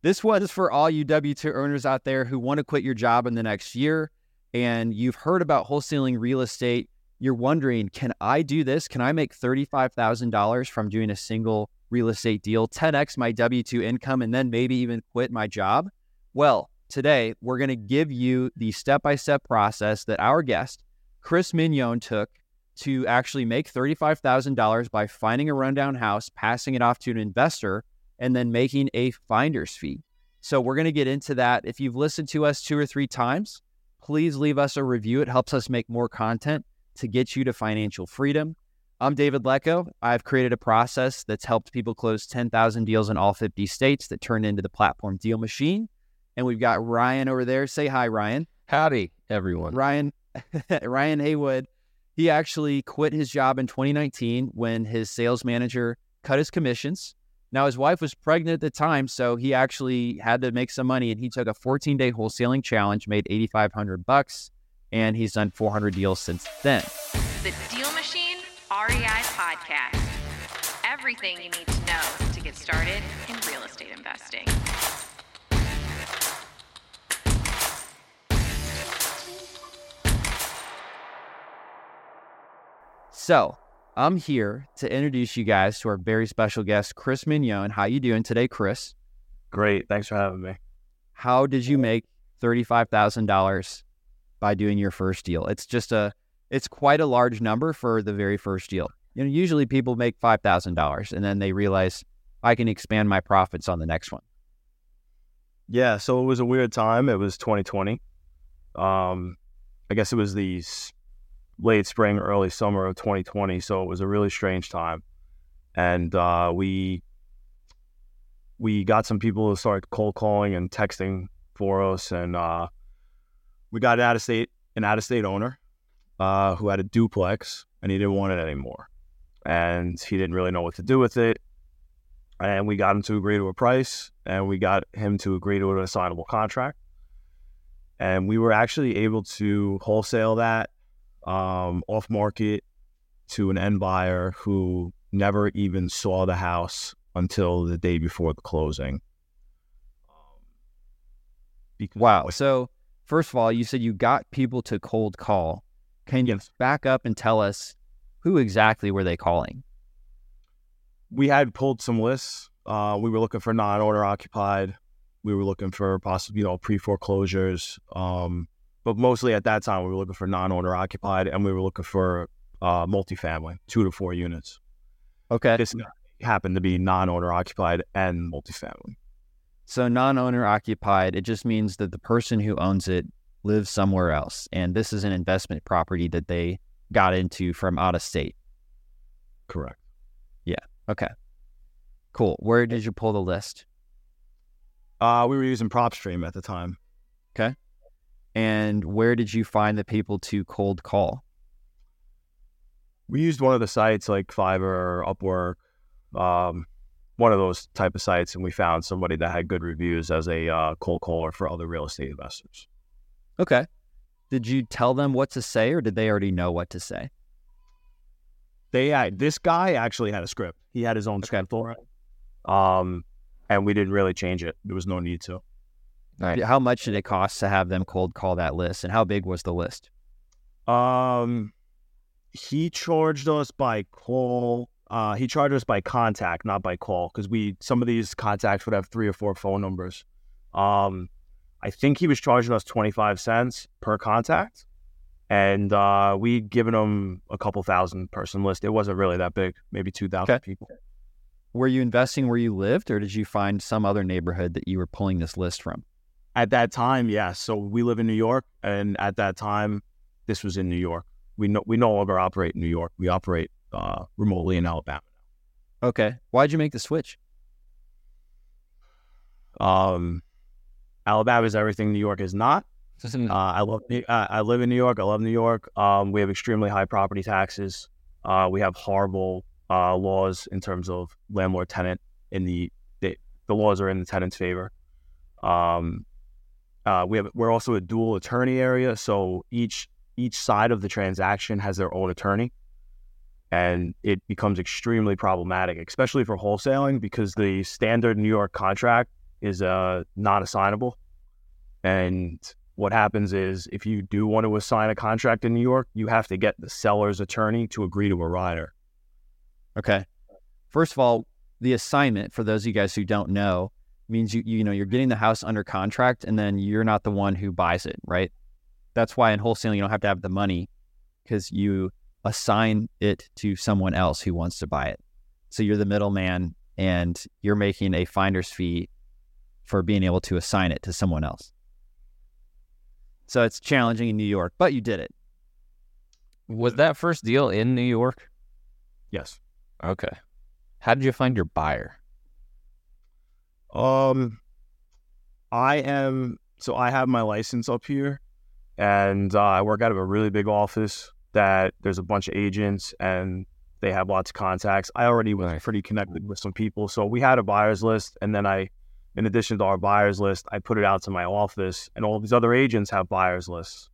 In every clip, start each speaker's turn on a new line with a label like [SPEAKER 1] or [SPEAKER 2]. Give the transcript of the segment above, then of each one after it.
[SPEAKER 1] This is for all you W 2 earners out there who want to quit your job in the next year and you've heard about wholesaling real estate. You're wondering, can I do this? Can I make $35,000 from doing a single real estate deal, 10x my W 2 income, and then maybe even quit my job? Well, today we're going to give you the step by step process that our guest, Chris Mignone, took to actually make $35,000 by finding a rundown house, passing it off to an investor, and then making a finder's fee. So we're going to get into that. If you've listened to us two or three times, please leave us a review. It helps us make more content to get you to financial freedom. I'm David Lecko. I've created a process that's helped people close 10,000 deals in all 50 states that turned into the platform deal machine. And we've got Ryan over there. Say hi, Ryan.
[SPEAKER 2] Howdy, everyone.
[SPEAKER 1] Ryan, Ryan Haywood. He actually quit his job in 2019 when his sales manager cut his commissions now his wife was pregnant at the time, so he actually had to make some money, and he took a 14 day wholesaling challenge, made 8,500 bucks, and he's done 400 deals since then.
[SPEAKER 3] The Deal Machine REI podcast. Everything you need to know to get started in real estate investing.
[SPEAKER 1] So I'm here to introduce you guys to our very special guest, Chris Mignone. How you doing today, Chris?
[SPEAKER 4] Great. Thanks for having me.
[SPEAKER 1] How did you make thirty-five thousand dollars by doing your first deal? It's just a, it's quite a large number for the very first deal. You know, usually people make five thousand dollars and then they realize I can expand my profits on the next one.
[SPEAKER 4] Yeah. So it was a weird time. It was 2020. Um, I guess it was these late spring, early summer of 2020. So it was a really strange time, and uh, we we got some people to start cold calling and texting for us, and uh, we got an out of state an out of state owner uh, who had a duplex, and he didn't want it anymore, and he didn't really know what to do with it. And we got him to agree to a price, and we got him to agree to an assignable contract. And we were actually able to wholesale that um, off market to an end buyer who never even saw the house until the day before the closing.
[SPEAKER 1] Um, wow. So, first of all, you said you got people to cold call. Can you yes. back up and tell us who exactly were they calling?
[SPEAKER 4] We had pulled some lists. Uh, we were looking for non-owner occupied. We were looking for possible, you know, pre-foreclosures. Um, but mostly at that time, we were looking for non-owner occupied, and we were looking for uh, multifamily, two to four units.
[SPEAKER 1] Okay.
[SPEAKER 4] This happened to be non-owner occupied and multifamily.
[SPEAKER 1] So non-owner occupied, it just means that the person who owns it lives somewhere else, and this is an investment property that they got into from out of state.
[SPEAKER 4] Correct.
[SPEAKER 1] Yeah. Okay. Cool. Where did you pull the list?
[SPEAKER 4] Uh, we were using PropStream at the time.
[SPEAKER 1] Okay. And where did you find the people to cold call?
[SPEAKER 4] We used one of the sites like Fiverr or Upwork, um, one of those type of sites, and we found somebody that had good reviews as a uh, cold caller for other real estate investors.
[SPEAKER 1] Okay. Did you tell them what to say, or did they already know what to say?
[SPEAKER 4] They had this guy actually had a script. He had his own okay. script for it, um, and we didn't really change it. There was no need to.
[SPEAKER 1] Right. How much did it cost to have them cold call that list, and how big was the list?
[SPEAKER 4] Um, he charged us by call. Uh, he charged us by contact, not by call, because we some of these contacts would have three or four phone numbers. Um, I think he was charging us twenty five cents per contact, and uh, we'd given him a couple thousand person list. It wasn't really that big, maybe two thousand okay. people.
[SPEAKER 1] Were you investing where you lived, or did you find some other neighborhood that you were pulling this list from?
[SPEAKER 4] At that time, yes. So we live in New York, and at that time, this was in New York. We no we no longer operate in New York. We operate uh, remotely in Alabama.
[SPEAKER 1] Okay, why'd you make the switch?
[SPEAKER 4] Um, Alabama is everything New York is not. Uh, I love. Uh, I live in New York. I love New York. Um, we have extremely high property taxes. Uh, we have horrible uh, laws in terms of landlord tenant. In the, the, the laws are in the tenant's favor. Um, uh, we have we're also a dual attorney area, so each each side of the transaction has their own attorney, and it becomes extremely problematic, especially for wholesaling, because the standard New York contract is uh, not assignable. And what happens is if you do want to assign a contract in New York, you have to get the seller's attorney to agree to a rider.
[SPEAKER 1] Okay. First of all, the assignment for those of you guys who don't know means you you know you're getting the house under contract and then you're not the one who buys it, right? That's why in wholesaling you don't have to have the money because you assign it to someone else who wants to buy it. So you're the middleman and you're making a finder's fee for being able to assign it to someone else. So it's challenging in New York, but you did it.
[SPEAKER 2] Was that first deal in New York?
[SPEAKER 4] Yes.
[SPEAKER 2] Okay. How did you find your buyer?
[SPEAKER 4] Um, I am so I have my license up here, and uh, I work out of a really big office. That there's a bunch of agents, and they have lots of contacts. I already was
[SPEAKER 2] Nice.
[SPEAKER 4] pretty connected with some people, so we had a buyers list, and then I, in addition to our buyers list, I put it out to my office, and all these other agents have buyers lists.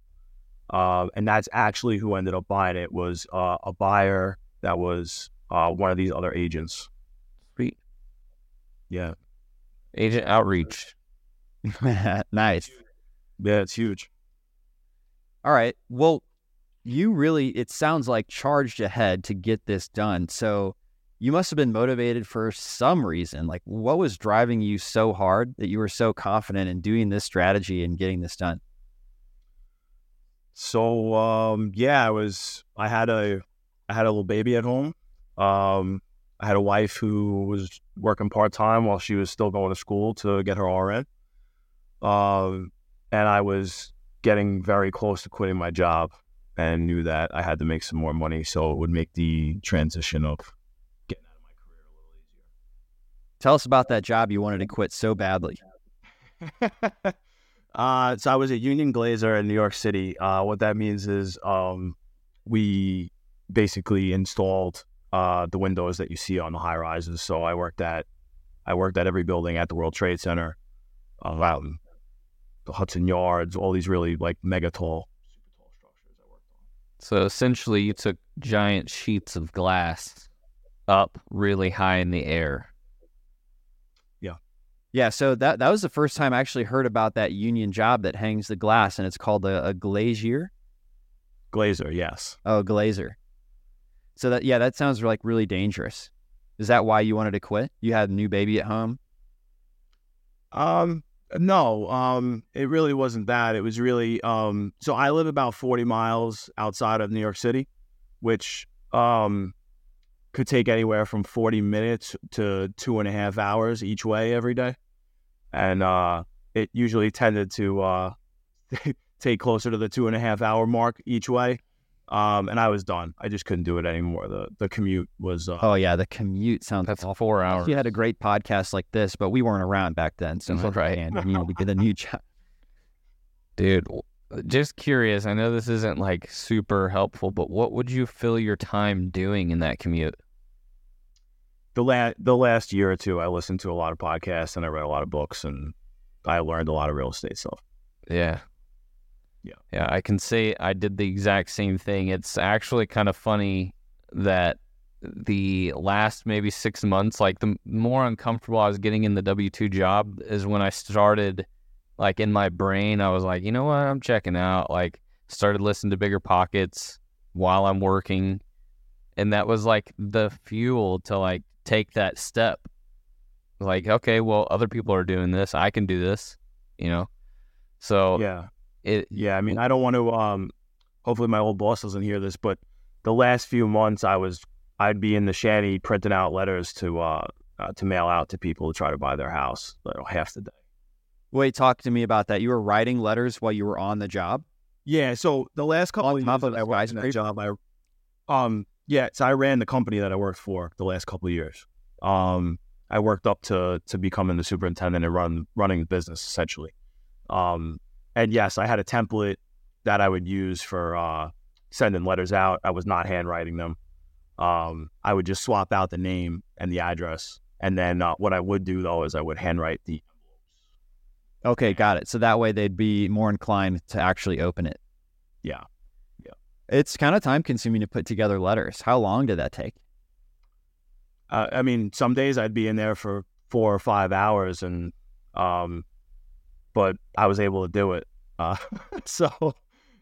[SPEAKER 4] Um, and that's actually who ended up buying it was uh, a buyer that was uh, one of these other agents.
[SPEAKER 2] Sweet.
[SPEAKER 4] Yeah,
[SPEAKER 2] Agent outreach.
[SPEAKER 1] nice.
[SPEAKER 4] yeah, it's huge.
[SPEAKER 1] All right. Well, you really, it sounds like charged ahead to get this done. So you must have been motivated for some reason. Like, what was driving you so hard that you were so confident in doing this strategy and getting this done?
[SPEAKER 4] So um, yeah, I was I had a I had a little baby at home. Um, I had a wife who was working part time while she was still going to school to get her RN. Um, and I was getting very close to quitting my job and knew that I had to make some more money so it would make the transition of getting out of my career a little easier.
[SPEAKER 1] Tell us about that job you wanted to quit so badly.
[SPEAKER 4] uh, so I was a union glazer in New York City. Uh, what that means is um, we basically installed uh, the windows that you see on the high rises. So I worked at I worked at every building at the World Trade Center, uh, out in the Hudson Yards, all these really like mega tall, super tall structures I worked on.
[SPEAKER 2] So essentially, you took giant sheets of glass up really high in the air.
[SPEAKER 1] Yeah. Yeah. So that, that was the first time I actually heard about that union job that hangs the glass, and it's called a, a glazier.
[SPEAKER 4] Glazer, yes.
[SPEAKER 1] Oh, glazer. So that, yeah, that sounds like really dangerous. Is that why you wanted to quit? You had a new baby at home?
[SPEAKER 4] Um, no, um, it really wasn't that. It was really um. So I live about forty miles outside of New York City, which um could take anywhere from forty minutes to two and a half hours each way every day, and uh, it usually tended to uh take closer to the two and a half hour mark each way. Um, and I was done. I just couldn't do it anymore. The the commute was uh,
[SPEAKER 1] Oh, yeah. The commute sounds
[SPEAKER 2] That's
[SPEAKER 1] awful.
[SPEAKER 2] four hours.
[SPEAKER 1] You had a great podcast like this, but we weren't around back then. So, I
[SPEAKER 2] Right.
[SPEAKER 1] understand, you know, we did a new job.
[SPEAKER 2] Dude, just curious. I know this isn't like super helpful, but what would you fill your time doing in that commute?
[SPEAKER 4] the la- the last year or two, I listened to a lot of podcasts and I read a lot of books and I learned a lot of real estate stuff.
[SPEAKER 2] Yeah.
[SPEAKER 4] Yeah.
[SPEAKER 2] Yeah, I can say I did the exact same thing. It's actually kind of funny that the last maybe six months, like the more uncomfortable I was getting in the W 2 job is when I started, like in my brain, I was like, you know what, I'm checking out. Like, started listening to Bigger Pockets while I'm working. And that was like the fuel to like take that step. Like, okay, well, other people are doing this. I can do this, you know? So,
[SPEAKER 4] Yeah.
[SPEAKER 2] It,
[SPEAKER 4] Yeah, I mean, I don't want to. Um, hopefully, my old boss doesn't hear this, but the last few months, I was I'd be in the shanty printing out letters to uh, uh to mail out to people to try to buy their house. You know, half the day.
[SPEAKER 1] Wait, talk to me about that. You were writing letters while you were on the job?
[SPEAKER 4] Yeah. So the last couple
[SPEAKER 1] On
[SPEAKER 4] of
[SPEAKER 1] top
[SPEAKER 4] years
[SPEAKER 1] of
[SPEAKER 4] that I
[SPEAKER 1] the
[SPEAKER 4] worked in that job, I um yeah. So I ran the company that I worked for the last couple of years. Um, I worked up to to becoming the superintendent and run running the business essentially. Um, and yes, I had a template that I would use for uh, sending letters out. I was not handwriting them. Um, I would just swap out the name and the address, and then uh, what I would do though is I would handwrite the
[SPEAKER 1] Okay, got it. So that way they'd be more inclined to actually open it.
[SPEAKER 4] yeah. Yeah.
[SPEAKER 1] It's kind of time consuming to put together letters. How long did that take?
[SPEAKER 4] Uh, I mean, some days I'd be in there for four or five hours, and Um, but I was able to do it. Uh, so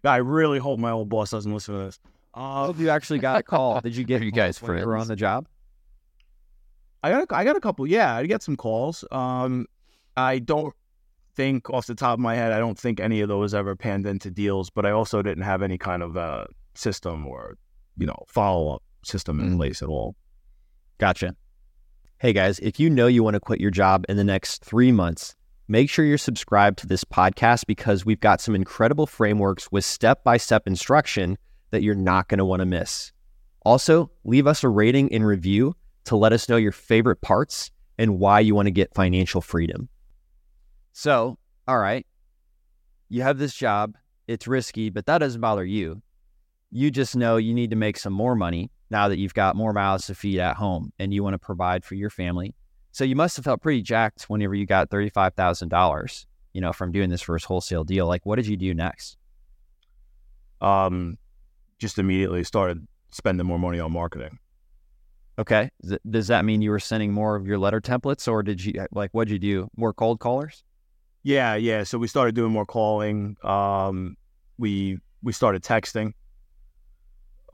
[SPEAKER 4] I really hope my old boss doesn't listen to this.
[SPEAKER 1] Oh, you actually got a call. Did you get
[SPEAKER 2] you guys
[SPEAKER 1] calls when you were on the job?
[SPEAKER 4] I got a, I got a couple. Yeah, I get some calls. Um, I don't think off the top of my head, I don't think any of those ever panned into deals. But I also didn't have any kind of uh, system or you know follow up system in
[SPEAKER 2] Mm.
[SPEAKER 4] place at all.
[SPEAKER 1] Gotcha. Hey guys, if you know you want to quit your job in the next three months, make sure you're subscribed to this podcast because we've got some incredible frameworks with step by step instruction that you're not going to want to miss. Also, leave us a rating and review to let us know your favorite parts and why you want to get financial freedom. So, all right, you have this job, it's risky, but that doesn't bother you. You just know you need to make some more money now that you've got more mouths to feed at home and you want to provide for your family. So you must have felt pretty jacked whenever you got $35,000, you know, from doing this first wholesale deal. Like, what did you do next?
[SPEAKER 4] Um, just immediately started spending more money on marketing.
[SPEAKER 1] Okay. Does does that mean you were sending more of your letter templates or did you, like, what'd you do? More cold callers?
[SPEAKER 4] Yeah, yeah. So we started doing more calling. Um, we we started texting.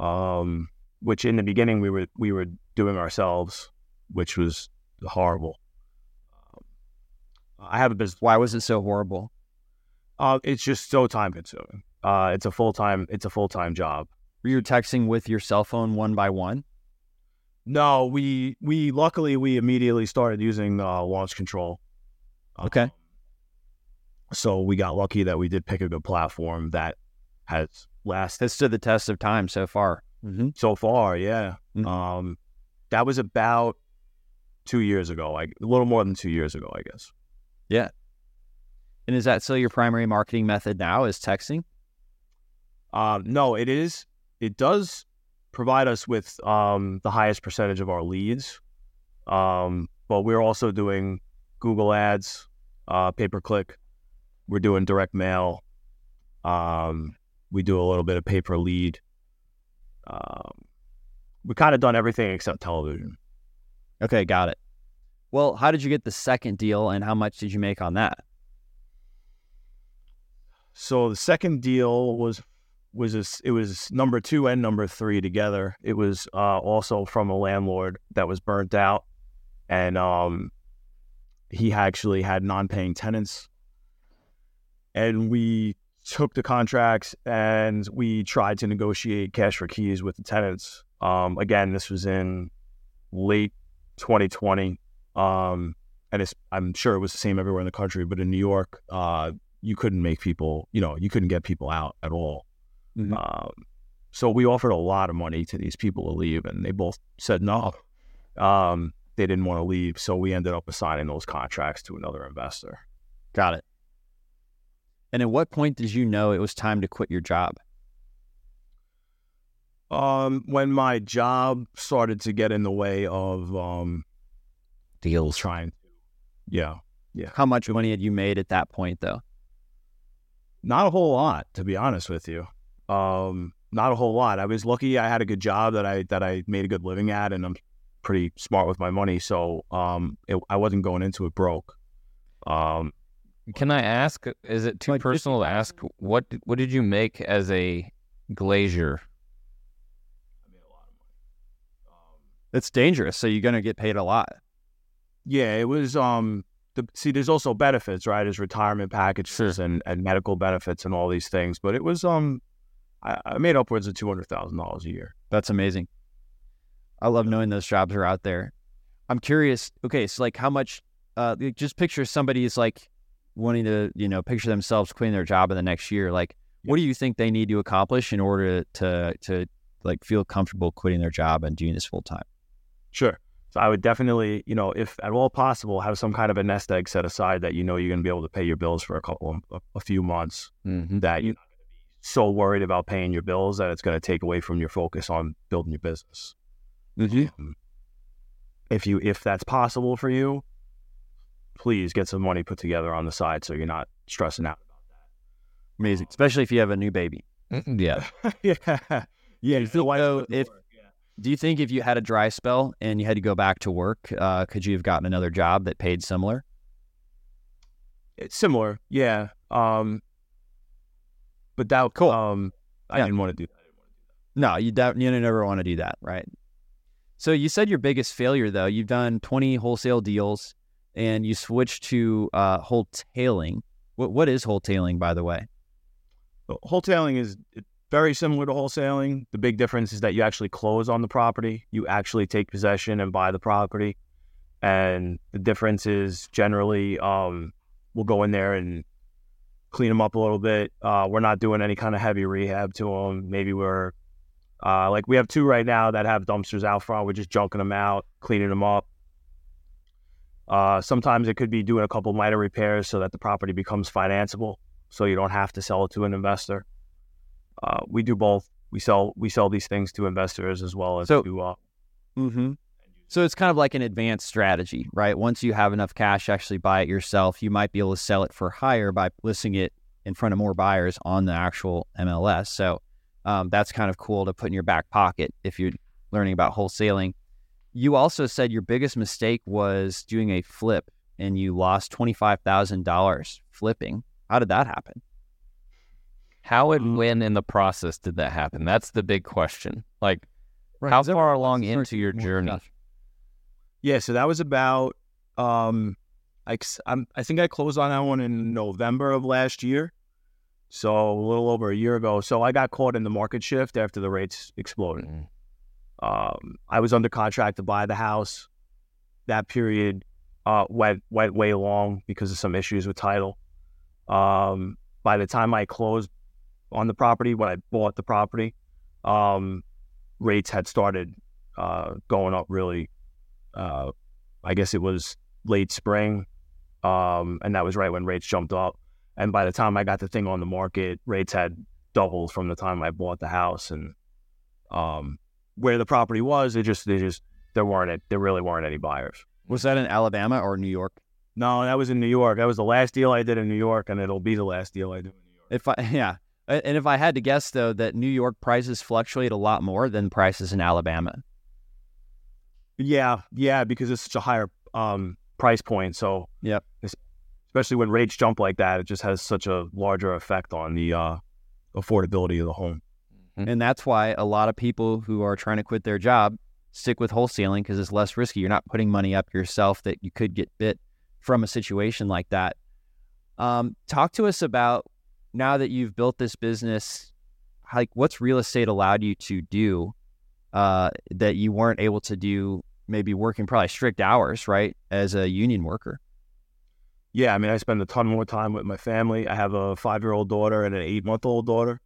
[SPEAKER 4] Um, which in the beginning we were we were doing ourselves, which was horrible. Um, I have a business.
[SPEAKER 1] Why was it so horrible?
[SPEAKER 4] Uh, it's just so time consuming. Uh, it's a full time. It's a full time job.
[SPEAKER 1] Were you texting with your cell phone one by one?
[SPEAKER 4] No, we we luckily we immediately started using uh, launch control.
[SPEAKER 1] Okay.
[SPEAKER 4] Um, so we got lucky that we did pick a good platform that has lasted
[SPEAKER 1] Has stood the test of time so far. Mm-hmm.
[SPEAKER 4] so far. Yeah.
[SPEAKER 1] Mhm.
[SPEAKER 4] Um, that was about two years ago, like a little more than two years ago, I guess. Yeah.
[SPEAKER 1] And is that still your primary marketing method now? Is texting?
[SPEAKER 4] Um, no, it is. It does provide us with um, the highest percentage of our leads, um, but we're also doing Google Ads, uh, pay per click. We're doing direct mail. Um, we do a little bit of pay per lead. Um, we kind of done everything except television.
[SPEAKER 1] Okay, got it. Well, how did you get the second deal and how much did you make on that?
[SPEAKER 4] So the second deal was was a it was number two and number three together. It was uh, also from a landlord that was burnt out, and um, he actually had non-paying tenants. And we took the contracts and we tried to negotiate cash for keys with the tenants. Um, again, this was in late 2020, um, and it's, I'm sure it was the same everywhere in the country, but in New York, uh, you couldn't make people, you know, you couldn't get people out at all.
[SPEAKER 1] Mhm.
[SPEAKER 4] Um, so we offered a lot of money to these people to leave, and they both said no. Um, they didn't want to leave, so we ended up assigning those contracts to another investor.
[SPEAKER 1] Got it. And at what point did you know it was time to quit your job?
[SPEAKER 4] Um, when my job started to get in the way of um,
[SPEAKER 2] Deals.
[SPEAKER 4] trying, to yeah, yeah.
[SPEAKER 1] How much money had you made at that point, though?
[SPEAKER 4] not a whole lot, to be honest with you. Um, not a whole lot. I was lucky. I had a good job that I that I made a good living at, and I'm pretty smart with my money, so um, it, I wasn't going into it broke. Um,
[SPEAKER 2] Can I ask? Is it too
[SPEAKER 1] Like
[SPEAKER 2] personal to ask? What what did you make as a glazier?
[SPEAKER 1] It's dangerous, so you're going to get paid a lot.
[SPEAKER 4] Yeah, it was. Um, the, see, there's also benefits, right? There's retirement packages and, and medical benefits and all these things. But it was, um, I, I made upwards of two hundred thousand dollars a year.
[SPEAKER 1] That's amazing. I love knowing those jobs are out there. I'm curious. Okay, so like, how much? Uh, just picture somebody is like wanting to, you know, picture themselves quitting their job in the next year. Like, what do you think they need to accomplish in order to to like feel comfortable quitting their job and doing this full time?
[SPEAKER 4] Sure. So I would definitely, you know, if at all possible, have some kind of a nest egg set aside that you know you're going to be able to pay your bills for a couple, of, a, a few months.
[SPEAKER 2] Mm-hmm.
[SPEAKER 4] That you're not going to be so worried about paying your bills that it's going to take away from your focus on building your business. Um, if you if that's possible for you, please get some money put together on the side so you're not stressing out about that.
[SPEAKER 1] Amazing, especially if you have a new baby.
[SPEAKER 2] Yeah.
[SPEAKER 4] about yeah, yeah.
[SPEAKER 1] feel
[SPEAKER 4] the wife
[SPEAKER 1] though if-
[SPEAKER 4] work, yeah.
[SPEAKER 1] Do you think if you had a dry spell and you had to go back to work, uh, could you have gotten another job that paid similar?
[SPEAKER 4] It's similar, yeah. Um, but that
[SPEAKER 1] Cool.
[SPEAKER 4] Um, I
[SPEAKER 1] Yeah.
[SPEAKER 4] didn't want to do that.
[SPEAKER 1] No, you don't. You never want to do that, right? So you said your biggest failure, though. You've done 20 wholesale deals, and you switched to uh, wholetailing. What what is wholetailing, by the way?
[SPEAKER 4] But Wholetailing is very similar to wholesaling. The big difference is that you actually close on the property. You actually take possession and buy the property. And the difference is generally um, we'll go in there and clean them up a little bit. Uh, we're not doing any kind of heavy rehab to them. Maybe we're uh, like we have two right now that have dumpsters out front. We're just junking them out, cleaning them up. Uh, sometimes it could be doing a couple minor repairs so that the property becomes financeable so you don't have to sell it to an investor. Uh, we do both. We sell we sell these things to investors as well as
[SPEAKER 1] So-
[SPEAKER 4] to uh,
[SPEAKER 1] Mm-hmm. So it's kind of like an advanced strategy, right? Once you have enough cash to actually buy it yourself, you might be able to sell it for higher by listing it in front of more buyers on the actual MLS. So um, that's kind of cool to put in your back pocket if you're learning about wholesaling. You also said your biggest mistake was doing a flip and you lost $25,000 flipping. How did that happen?
[SPEAKER 2] How and
[SPEAKER 4] Mm.
[SPEAKER 2] when in the process did that happen? That's the big question. Like,
[SPEAKER 1] Right,
[SPEAKER 2] how far along into your journey?
[SPEAKER 4] yeah. So that was about um, I I'm, I think I closed on that one in November of last year, so a little over a year ago. So I got caught in the market shift after the rates exploded.
[SPEAKER 2] Mm.
[SPEAKER 4] Um, I was under contract to buy the house. That period uh, went went way long because of some issues with title. Um, by the time I closed on the property, when I bought the property, um, rates had started uh, going up really. Uh, I guess it was late spring, um, and that was right when rates jumped up. And by the time I got the thing on the market, rates had doubled from the time I bought the house, and um, where the property was, it just they just there weren't there really weren't any buyers.
[SPEAKER 1] Was that in Alabama or New York?
[SPEAKER 4] No, that was in New York. That was the last deal I did in New York, and it'll be the last deal I do in New York.
[SPEAKER 1] If I yeah, and if I had to guess though, that New York prices fluctuate a lot more than prices in Alabama.
[SPEAKER 4] Yeah, yeah, because it's such a higher um, price point. So yeah, especially when rates jump like that, it just has such a larger effect on the uh, affordability of the home.
[SPEAKER 1] And that's why a lot of people who are trying to quit their job stick with wholesaling because it's less risky. You're not putting money up yourself that you could get bit from a situation like that. Um, talk to us about now that you've built this business, like what's real estate allowed you to do uh, that you weren't able to do maybe working probably strict hours, right, as a union worker.
[SPEAKER 4] Yeah, I mean, I spend a ton more time with my family. I have a five year old daughter and an eight month old daughter.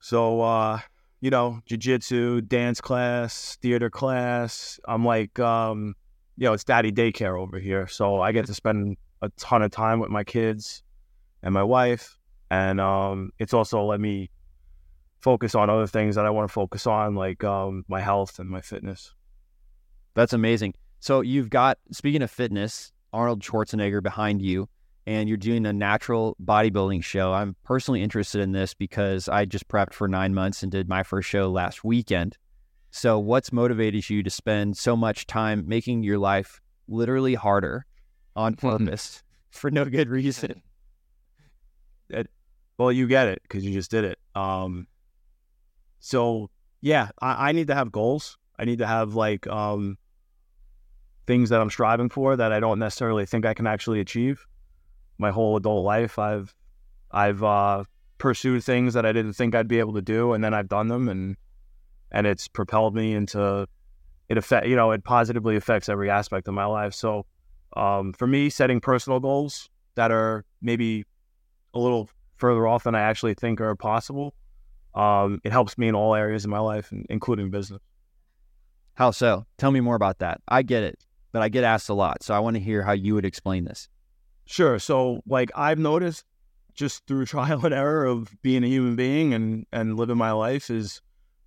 [SPEAKER 4] So, uh, you know, jujitsu, dance class, theater class. I'm like, um, you know, it's daddy daycare over here. So I get to spend a ton of time with my kids and my wife. And um, it's also let me focus on other things that I want to focus on, like um, my health and my fitness.
[SPEAKER 1] That's amazing. So you've got speaking of fitness, Arnold Schwarzenegger behind you, and you're doing a natural bodybuilding show. I'm personally interested in this because I just prepped for nine months and did my first show last weekend. So what's motivated you to spend so much time making your life literally harder on purpose for no good reason?
[SPEAKER 4] Well, you get it because you just did it. Um, so yeah, I, I need to have goals. I need to have like um, things that I'm striving for that I don't necessarily think I can actually achieve. My whole adult life, I've I've uh, pursued things that I didn't think I'd be able to do, and then I've done them, and and it's propelled me into it. Affect you know it positively affects every aspect of my life. So um, for me, setting personal goals that are maybe a little further off than I actually think are possible. Um, it helps me in all areas of my life, including business.
[SPEAKER 1] How so? Tell me more about that. I get it, but I get asked a lot, so I want to hear how you would explain this.
[SPEAKER 4] Sure. So, like, I've noticed just through trial and error of being a human being and and living my life is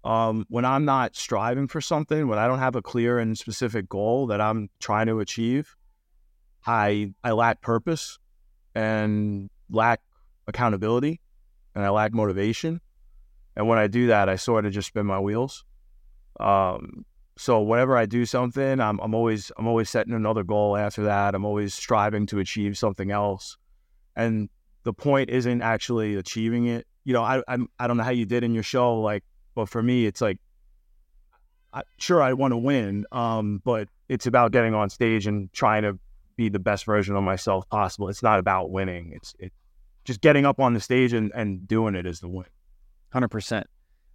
[SPEAKER 4] um, when I'm not striving for something, when I don't have a clear and specific goal that I'm trying to achieve, I I lack purpose and lack accountability and I lack motivation. And when I do that, I sort of just spin my wheels. Um, so whenever I do something, I'm I'm always I'm always setting another goal after that. I'm always striving to achieve something else, and the point isn't actually achieving it. You know, I I'm, I don't know how you did in your show, like, but for me, it's like, I, sure I want to win, um, but it's about getting on stage and trying to be the best version of myself possible. It's not about winning. It's it just getting up on the stage and, and doing it is the win.
[SPEAKER 1] Hundred percent.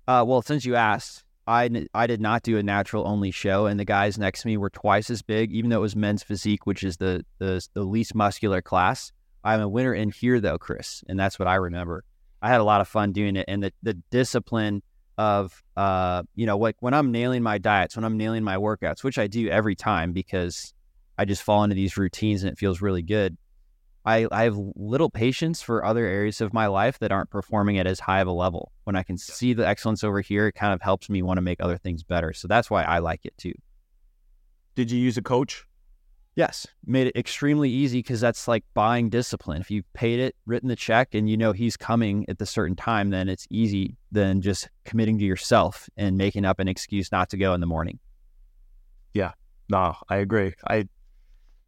[SPEAKER 1] Uh, well, since you asked, I, I did not do a natural only show, and the guys next to me were twice as big, even though it was men's physique, which is the the, the least muscular class. I'm a winner in here though, Chris, and that's what I remember. I had a lot of fun doing it, and the the discipline of uh you know like when I'm nailing my diets, when I'm nailing my workouts, which I do every time because I just fall into these routines and it feels really good. I, I have little patience for other areas of my life that aren't performing at as high of a level. When I can see the excellence over here, it kind of helps me want to make other things better. So that's why I like it too.
[SPEAKER 4] Did you use a coach?
[SPEAKER 1] Yes, made it extremely easy because that's like buying discipline. If you paid it, written the check, and you know he's coming at the certain time, then it's easy than just committing to yourself and making up an excuse not to go in the morning.
[SPEAKER 4] Yeah, no, I agree. I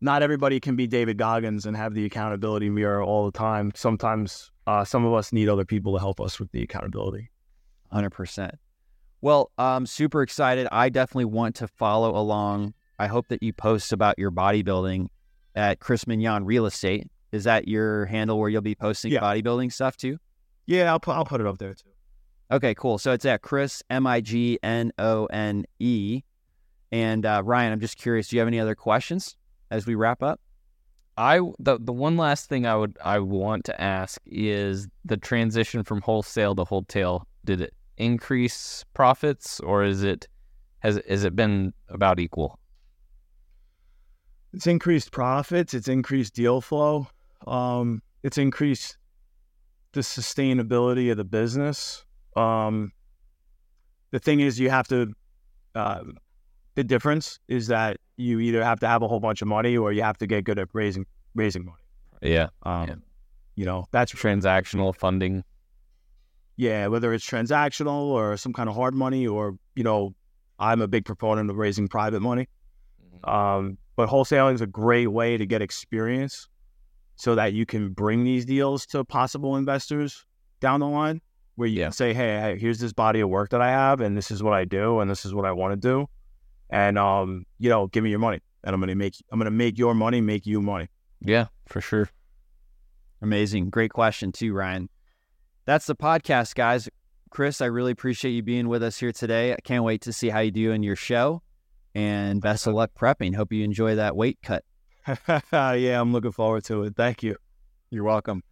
[SPEAKER 4] not everybody can be David Goggins and have the accountability mirror all the time. Sometimes uh, some of us need other people to help us with the accountability.
[SPEAKER 1] 100%. Well, I'm super excited. I definitely want to follow along. I hope that you post about your bodybuilding at Chris Mignone Real Estate. Is that your handle where you'll be posting yeah. bodybuilding stuff too?
[SPEAKER 4] Yeah, I'll put, I'll put it up there too.
[SPEAKER 1] Okay, cool. So it's at Chris M I G N O N E. And uh, Ryan, I'm just curious. Do you have any other questions? As we wrap up?
[SPEAKER 2] I the the one last thing I would I want to ask is the transition from wholesale to wholetail. Did it increase profits or is it has has it been about equal?
[SPEAKER 4] It's increased profits. It's increased deal flow. Um, it's increased the sustainability of the business. Um, the thing is, you have to uh, the difference is that you either have to have a whole bunch of money or you have to get good at raising raising money.
[SPEAKER 2] Yeah.
[SPEAKER 4] Um,
[SPEAKER 2] yeah.
[SPEAKER 4] You know, that's
[SPEAKER 2] transactional funding.
[SPEAKER 4] Yeah, whether it's transactional or some kind of hard money, or you know, I'm a big proponent of raising private money. Mm-hmm. Um, but wholesaling is a great way to get experience, so that you can bring these deals to possible investors down the line, where you yeah. can say, hey, hey, here's this body of work that I have, and this is what I do, and this is what I want to do and um, you know, give me your money, and I'm gonna make I'm gonna make your money make you money.
[SPEAKER 2] Yeah, for sure.
[SPEAKER 1] Amazing, great question too, Ryan. That's the podcast, guys. Chris, I really appreciate you being with us here today. I can't wait to see how you do in your show, and best of luck prepping. Hope you enjoy that weight cut.
[SPEAKER 4] yeah, I'm looking forward to it. Thank you.
[SPEAKER 1] You're welcome.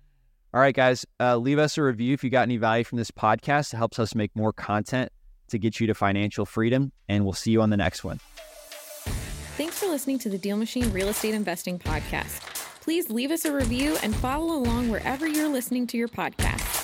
[SPEAKER 1] All right, guys, uh, leave us a review if you got any value from this podcast. It helps us make more content to get you to financial freedom. And we'll see you on the next one.
[SPEAKER 3] Thanks for listening to the Deal Machine Real Estate Investing Podcast. Please leave us a review and follow along wherever you're listening to your podcast.